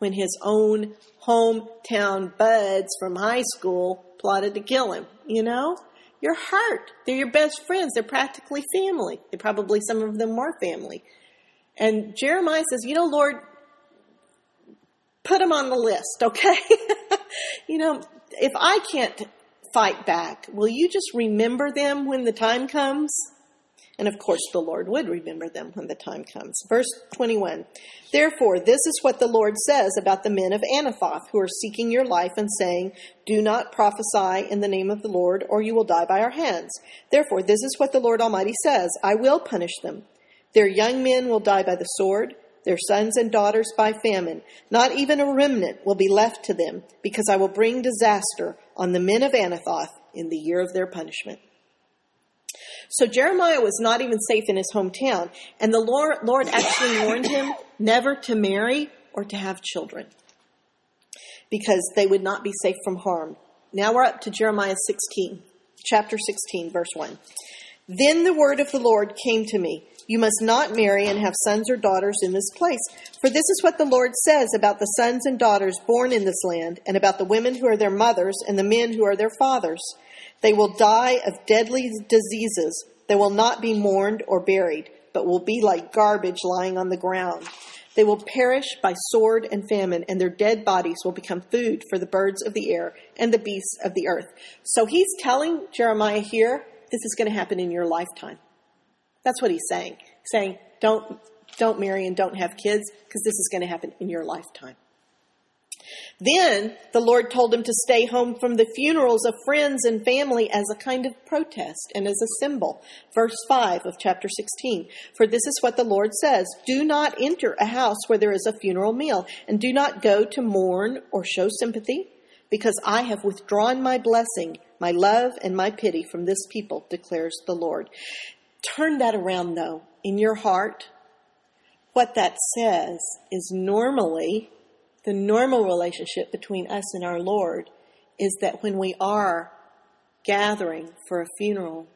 when his own hometown buds from high school plotted to kill him. You know? You're hurt. They're your best friends. They're practically family. They probably, some of them were family. And Jeremiah says, You know, Lord, put them on the list, okay? (laughs) you know, if I can't fight back, will you just remember them when the time comes? And of course, the Lord would remember them when the time comes. Verse 21 Therefore, this is what the Lord says about the men of Anathoth who are seeking your life and saying, Do not prophesy in the name of the Lord, or you will die by our hands. Therefore, this is what the Lord Almighty says I will punish them. Their young men will die by the sword, their sons and daughters by famine. Not even a remnant will be left to them, because I will bring disaster on the men of Anathoth in the year of their punishment. So Jeremiah was not even safe in his hometown, and the Lord, Lord actually warned him never to marry or to have children because they would not be safe from harm. Now we're up to Jeremiah 16, chapter 16, verse 1. Then the word of the Lord came to me. You must not marry and have sons or daughters in this place. For this is what the Lord says about the sons and daughters born in this land, and about the women who are their mothers and the men who are their fathers. They will die of deadly diseases. They will not be mourned or buried, but will be like garbage lying on the ground. They will perish by sword and famine, and their dead bodies will become food for the birds of the air and the beasts of the earth. So he's telling Jeremiah here, this is going to happen in your lifetime. That's what he's saying. Saying, don't, don't marry and don't have kids, because this is going to happen in your lifetime. Then the Lord told him to stay home from the funerals of friends and family as a kind of protest and as a symbol. Verse 5 of chapter 16. For this is what the Lord says Do not enter a house where there is a funeral meal, and do not go to mourn or show sympathy, because I have withdrawn my blessing, my love, and my pity from this people, declares the Lord. Turn that around, though, in your heart. What that says is normally the normal relationship between us and our Lord is that when we are gathering for a funeral,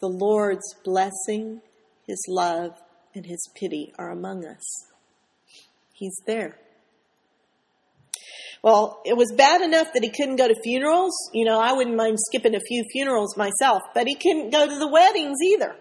the Lord's blessing, His love, and His pity are among us. He's there. Well, it was bad enough that he couldn't go to funerals. You know, I wouldn't mind skipping a few funerals myself, but he couldn't go to the weddings either.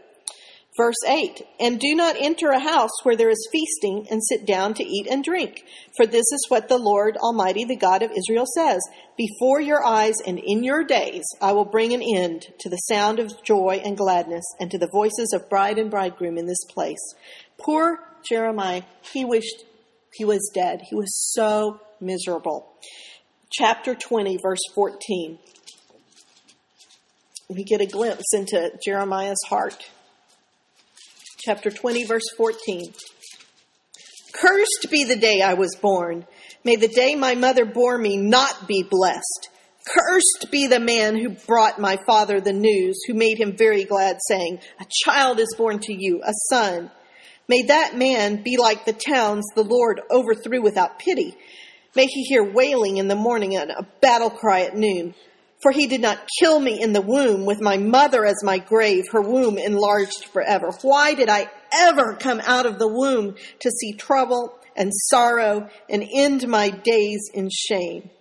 Verse 8 And do not enter a house where there is feasting and sit down to eat and drink. For this is what the Lord Almighty, the God of Israel, says Before your eyes and in your days I will bring an end to the sound of joy and gladness and to the voices of bride and bridegroom in this place. Poor Jeremiah, he wished he was dead. He was so miserable. Chapter 20, verse 14. We get a glimpse into Jeremiah's heart chapter 20, verse 14. Cursed be the day I was born. May the day my mother bore me not be blessed. Cursed be the man who brought my father the news, who made him very glad, saying, A child is born to you, a son. May that man be like the towns the Lord overthrew without pity. May he hear wailing in the morning and a battle cry at noon. For he did not kill me in the womb with my mother as my grave, her womb enlarged forever. Why did I ever come out of the womb to see trouble and sorrow and end my days in shame?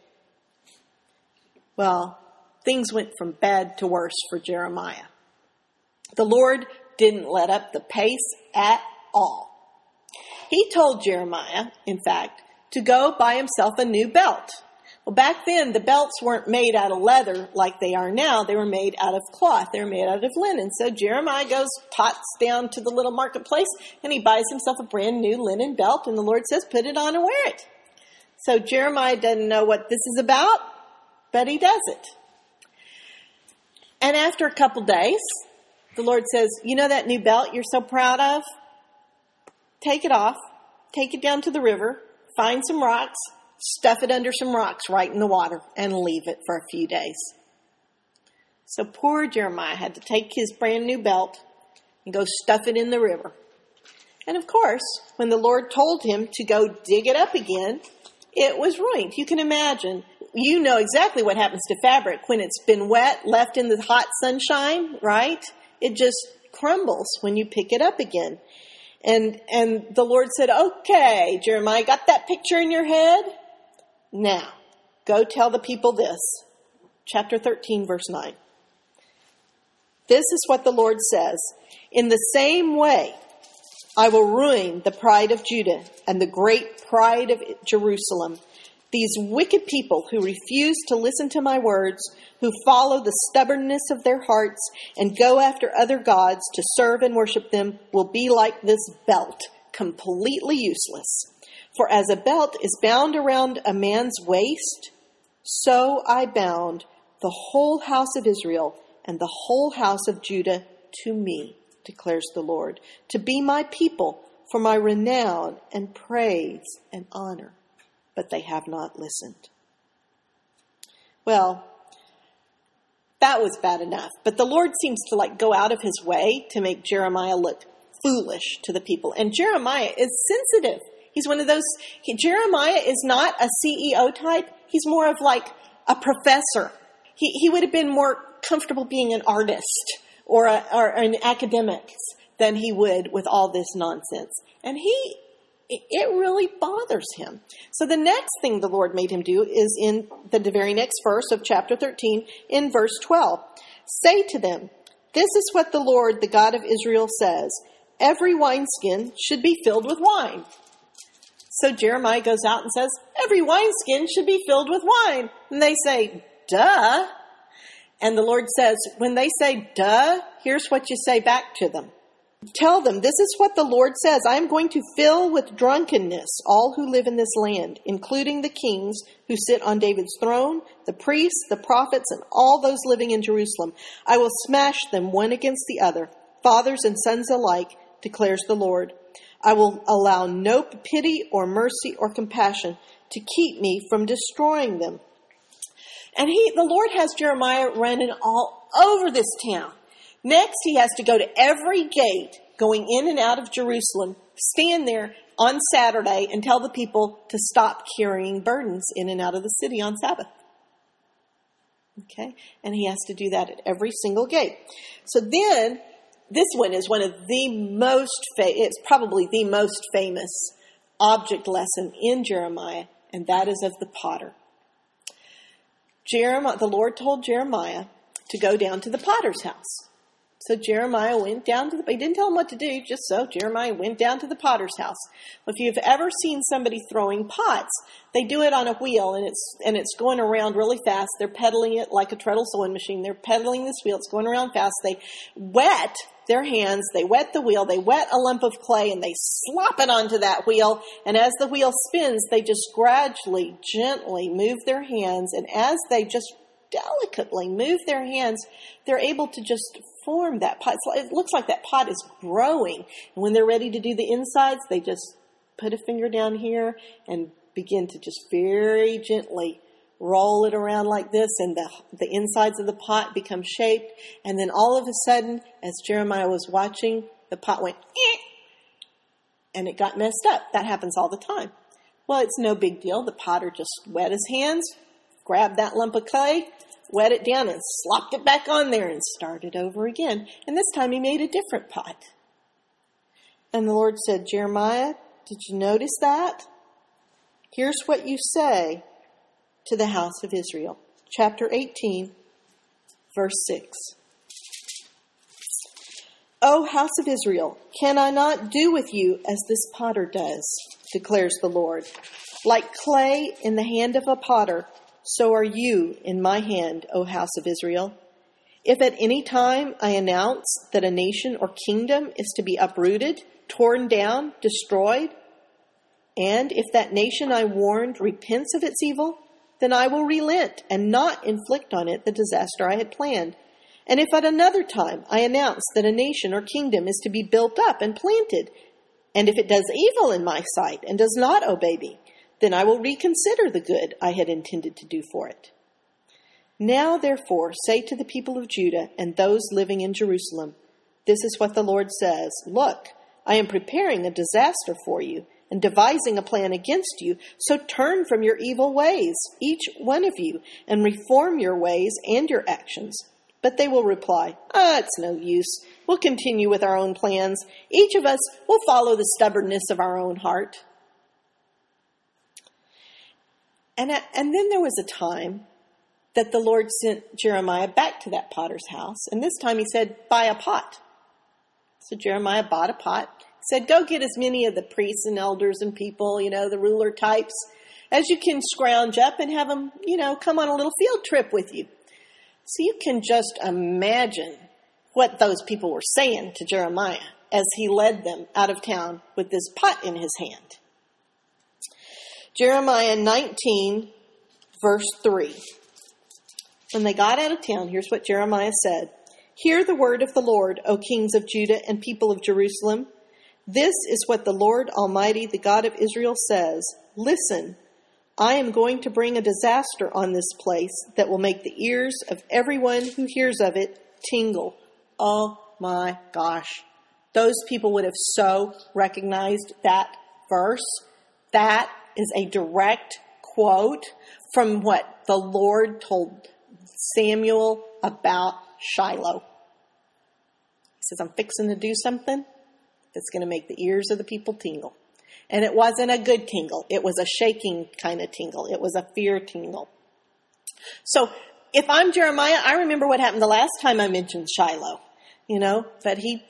Well, things went from bad to worse for Jeremiah. The Lord didn't let up the pace at all. He told Jeremiah, in fact, to go buy himself a new belt well, back then, the belts weren't made out of leather like they are now. They were made out of cloth. They were made out of linen. So Jeremiah goes, tots down to the little marketplace, and he buys himself a brand new linen belt, and the Lord says, put it on and wear it. So Jeremiah doesn't know what this is about, but he does it. And after a couple days, the Lord says, You know that new belt you're so proud of? Take it off, take it down to the river, find some rocks, stuff it under some rocks right in the water, and leave it for a few days. So poor Jeremiah had to take his brand new belt and go stuff it in the river. And of course, when the Lord told him to go dig it up again, it was ruined. You can imagine. You know exactly what happens to fabric when it's been wet, left in the hot sunshine, right? It just crumbles when you pick it up again. And, and the Lord said, okay, Jeremiah, got that picture in your head? Now, go tell the people this. Chapter 13, verse 9. This is what the Lord says In the same way, I will ruin the pride of Judah and the great pride of Jerusalem. These wicked people who refuse to listen to my words, who follow the stubbornness of their hearts and go after other gods to serve and worship them, will be like this belt, completely useless. For as a belt is bound around a man's waist, so I bound the whole house of Israel and the whole house of Judah to me, declares the Lord, to be my people for my renown and praise and honor. But they have not listened. Well, that was bad enough. But the Lord seems to like go out of his way to make Jeremiah look foolish to the people. And Jeremiah is sensitive. He's one of those, he, Jeremiah is not a CEO type. He's more of like a professor. He, he would have been more comfortable being an artist or, a, or an academic than he would with all this nonsense. And he, it really bothers him. So the next thing the Lord made him do is in the very next verse of chapter 13, in verse 12. Say to them, This is what the Lord, the God of Israel, says Every wineskin should be filled with wine. So Jeremiah goes out and says, Every wineskin should be filled with wine. And they say, Duh. And the Lord says, When they say, Duh, here's what you say back to them. Tell them, this is what the Lord says I am going to fill with drunkenness all who live in this land, including the kings who sit on David's throne, the priests, the prophets, and all those living in Jerusalem. I will smash them one against the other, fathers and sons alike, declares the Lord. I will allow no pity or mercy or compassion to keep me from destroying them. And he, the Lord has Jeremiah running all over this town. Next, he has to go to every gate going in and out of Jerusalem, stand there on Saturday and tell the people to stop carrying burdens in and out of the city on Sabbath. Okay? And he has to do that at every single gate. So then, this one is one of the most, fa- it's probably the most famous object lesson in Jeremiah, and that is of the potter. Jeremiah, the Lord told Jeremiah to go down to the potter's house. So Jeremiah went down to the, he didn't tell him what to do, just so Jeremiah went down to the potter's house. If you've ever seen somebody throwing pots, they do it on a wheel and it's, and it's going around really fast. They're pedaling it like a treadle sewing machine. They're pedaling this wheel. It's going around fast. They wet their hands, they wet the wheel, they wet a lump of clay and they slop it onto that wheel. And as the wheel spins, they just gradually, gently move their hands. And as they just delicately move their hands, they're able to just form that pot. It looks like that pot is growing. And when they're ready to do the insides, they just put a finger down here and begin to just very gently roll it around like this and the, the insides of the pot become shaped. And then all of a sudden, as Jeremiah was watching, the pot went, eh, and it got messed up. That happens all the time. Well, it's no big deal. The potter just wet his hands, grabbed that lump of clay, wet it down and slopped it back on there and started over again. And this time he made a different pot. And the Lord said, Jeremiah, did you notice that? Here's what you say to the house of Israel. Chapter 18, verse 6. O house of Israel, can I not do with you as this potter does, declares the Lord? Like clay in the hand of a potter, so are you in my hand, O house of Israel. If at any time I announce that a nation or kingdom is to be uprooted, torn down, destroyed, and if that nation I warned repents of its evil, then I will relent and not inflict on it the disaster I had planned. And if at another time I announce that a nation or kingdom is to be built up and planted, and if it does evil in my sight and does not obey me, then I will reconsider the good I had intended to do for it. Now, therefore, say to the people of Judah and those living in Jerusalem, This is what the Lord says Look, I am preparing a disaster for you and devising a plan against you. So turn from your evil ways, each one of you, and reform your ways and your actions. But they will reply, Ah, it's no use. We'll continue with our own plans. Each of us will follow the stubbornness of our own heart. And, and then there was a time that the Lord sent Jeremiah back to that potter's house. And this time he said, buy a pot. So Jeremiah bought a pot, said, go get as many of the priests and elders and people, you know, the ruler types, as you can scrounge up and have them, you know, come on a little field trip with you. So you can just imagine what those people were saying to Jeremiah as he led them out of town with this pot in his hand. Jeremiah 19, verse 3. When they got out of town, here's what Jeremiah said Hear the word of the Lord, O kings of Judah and people of Jerusalem. This is what the Lord Almighty, the God of Israel, says Listen, I am going to bring a disaster on this place that will make the ears of everyone who hears of it tingle. Oh my gosh. Those people would have so recognized that verse. That is a direct quote from what the Lord told Samuel about Shiloh. He says, I'm fixing to do something that's going to make the ears of the people tingle. And it wasn't a good tingle. It was a shaking kind of tingle. It was a fear tingle. So if I'm Jeremiah, I remember what happened the last time I mentioned Shiloh, you know, but he,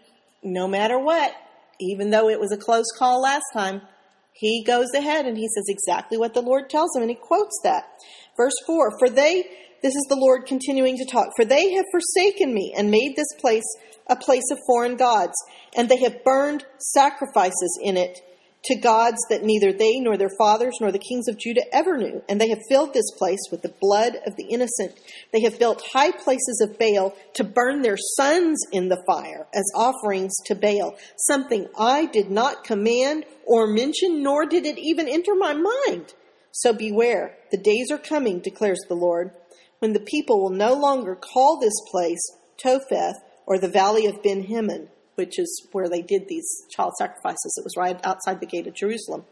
no matter what, even though it was a close call last time, he goes ahead and he says exactly what the Lord tells him and he quotes that. Verse 4, for they, this is the Lord continuing to talk, for they have forsaken me and made this place a place of foreign gods, and they have burned sacrifices in it to gods that neither they nor their fathers nor the kings of Judah ever knew. And they have filled this place with the blood of the innocent. They have built high places of Baal to burn their sons in the fire as offerings to Baal, something I did not command or mention, nor did it even enter my mind. So beware, the days are coming, declares the Lord, when the people will no longer call this place Topheth or the valley of Ben Hinnom which is where they did these child sacrifices. It was right outside the gate of Jerusalem.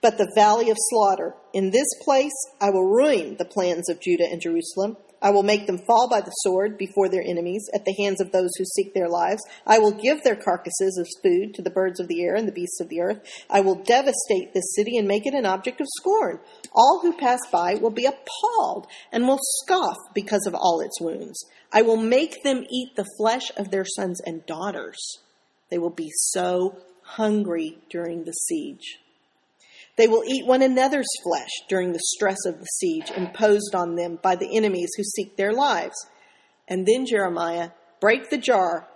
But the valley of slaughter. In this place I will ruin the plans of Judah and Jerusalem. I will make them fall by the sword before their enemies at the hands of those who seek their lives. I will give their carcasses as food to the birds of the air and the beasts of the earth. I will devastate this city and make it an object of scorn. All who pass by will be appalled and will scoff because of all its wounds. I will make them eat the flesh of their sons and daughters. They will be so hungry during the siege. They will eat one another's flesh during the stress of the siege imposed on them by the enemies who seek their lives. And then Jeremiah, break the jar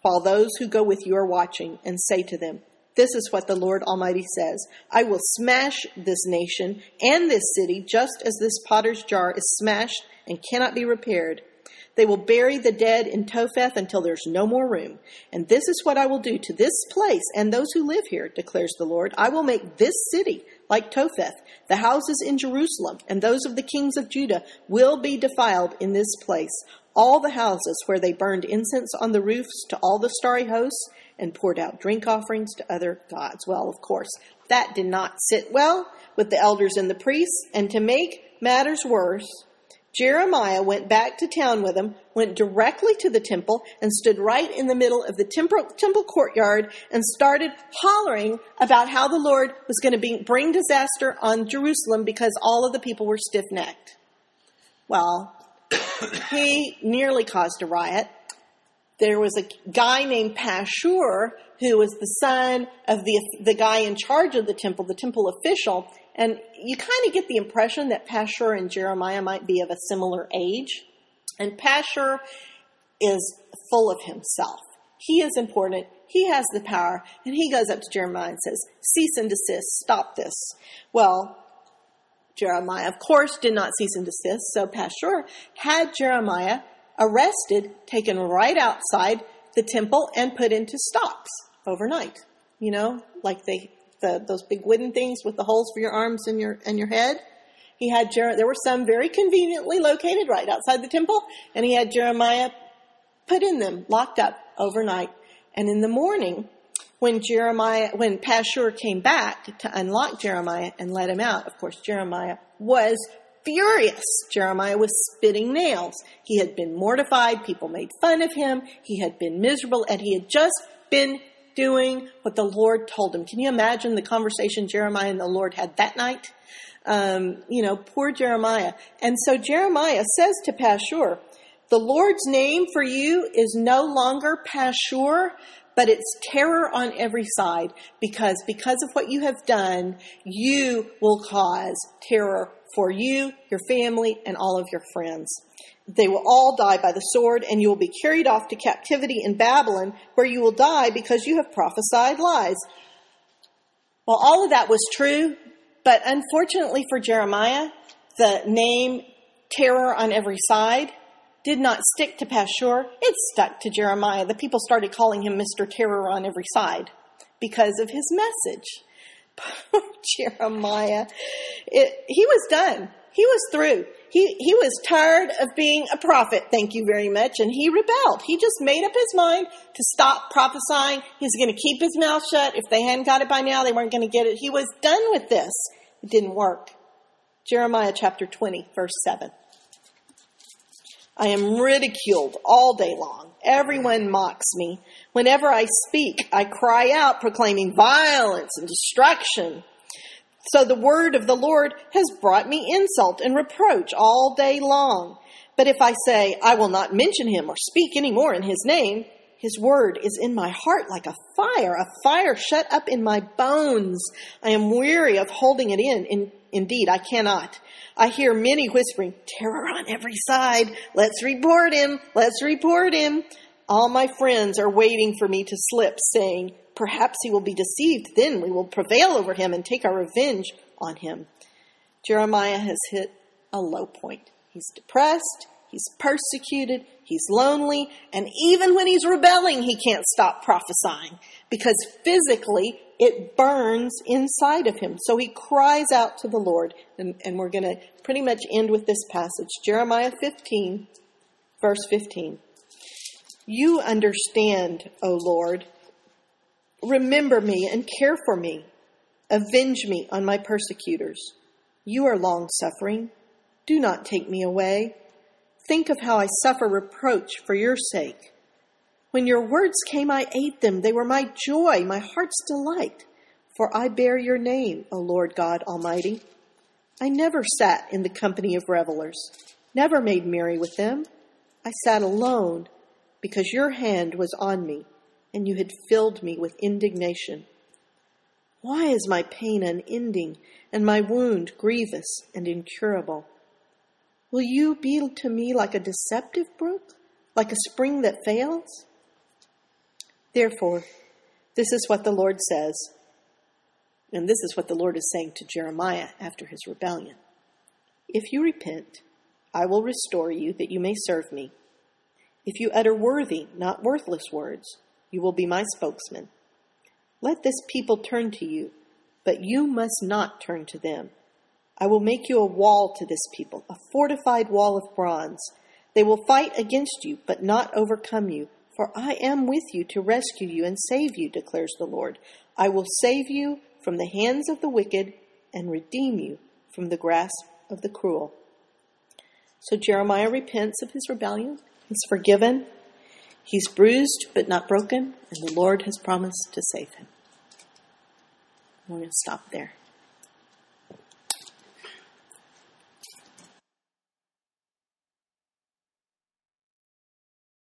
while those who go with you are watching, and say to them, This is what the Lord Almighty says I will smash this nation and this city just as this potter's jar is smashed and cannot be repaired. They will bury the dead in Topheth until there's no more room. And this is what I will do to this place and those who live here, declares the Lord. I will make this city like Topheth. The houses in Jerusalem and those of the kings of Judah will be defiled in this place. All the houses where they burned incense on the roofs to all the starry hosts and poured out drink offerings to other gods. Well, of course, that did not sit well with the elders and the priests. And to make matters worse, Jeremiah went back to town with him, went directly to the temple, and stood right in the middle of the temple, courtyard and started hollering about how the Lord was going to bring disaster on Jerusalem because all of the people were stiff necked. Well, (coughs) he nearly caused a riot. There was a guy named Pashur who was the son of the, the guy in charge of the temple, the temple official, and you kind of get the impression that Pashur and Jeremiah might be of a similar age. And Pashur is full of himself. He is important. He has the power. And he goes up to Jeremiah and says, Cease and desist. Stop this. Well, Jeremiah, of course, did not cease and desist. So Pashur had Jeremiah arrested, taken right outside the temple, and put into stocks overnight. You know, like they the, those big wooden things with the holes for your arms and your and your head. He had Jer- there were some very conveniently located right outside the temple, and he had Jeremiah put in them, locked up overnight. And in the morning, when Jeremiah, when Pashur came back to unlock Jeremiah and let him out, of course, Jeremiah was furious. Jeremiah was spitting nails. He had been mortified. People made fun of him. He had been miserable, and he had just been doing what the Lord told him. Can you imagine the conversation Jeremiah and the Lord had that night? Um, you know, poor Jeremiah. And so Jeremiah says to Pashur, the Lord's name for you is no longer Pashur, but it's terror on every side because because of what you have done, you will cause terror for you, your family, and all of your friends. They will all die by the sword, and you will be carried off to captivity in Babylon, where you will die because you have prophesied lies. Well, all of that was true, but unfortunately for Jeremiah, the name terror on every side did not stick to Pashur. It stuck to Jeremiah. The people started calling him Mr. Terror on every side because of his message. (laughs) Poor Jeremiah. It, he was done. He was through. He, he was tired of being a prophet, thank you very much, and he rebelled. He just made up his mind to stop prophesying. He's going to keep his mouth shut. If they hadn't got it by now, they weren't going to get it. He was done with this. It didn't work. Jeremiah chapter 20, verse 7. I am ridiculed all day long. Everyone mocks me. Whenever I speak, I cry out proclaiming violence and destruction. So the word of the Lord has brought me insult and reproach all day long. But if I say, I will not mention him or speak any more in his name, his word is in my heart like a fire, a fire shut up in my bones. I am weary of holding it in. in indeed, I cannot. I hear many whispering, terror on every side. Let's report him. Let's report him. All my friends are waiting for me to slip, saying, Perhaps he will be deceived. Then we will prevail over him and take our revenge on him. Jeremiah has hit a low point. He's depressed. He's persecuted. He's lonely. And even when he's rebelling, he can't stop prophesying because physically it burns inside of him. So he cries out to the Lord. And, and we're going to pretty much end with this passage Jeremiah 15, verse 15. You understand, O Lord. Remember me and care for me. Avenge me on my persecutors. You are long suffering. Do not take me away. Think of how I suffer reproach for your sake. When your words came, I ate them. They were my joy, my heart's delight. For I bear your name, O Lord God Almighty. I never sat in the company of revelers, never made merry with them. I sat alone because your hand was on me and you had filled me with indignation. Why is my pain unending and my wound grievous and incurable? Will you be to me like a deceptive brook, like a spring that fails? Therefore, this is what the Lord says, and this is what the Lord is saying to Jeremiah after his rebellion. If you repent, I will restore you that you may serve me. If you utter worthy, not worthless words, you will be my spokesman. Let this people turn to you, but you must not turn to them. I will make you a wall to this people, a fortified wall of bronze. They will fight against you, but not overcome you, for I am with you to rescue you and save you, declares the Lord. I will save you from the hands of the wicked and redeem you from the grasp of the cruel. So Jeremiah repents of his rebellion He's forgiven. He's bruised but not broken, and the Lord has promised to save him. I'm going to stop there.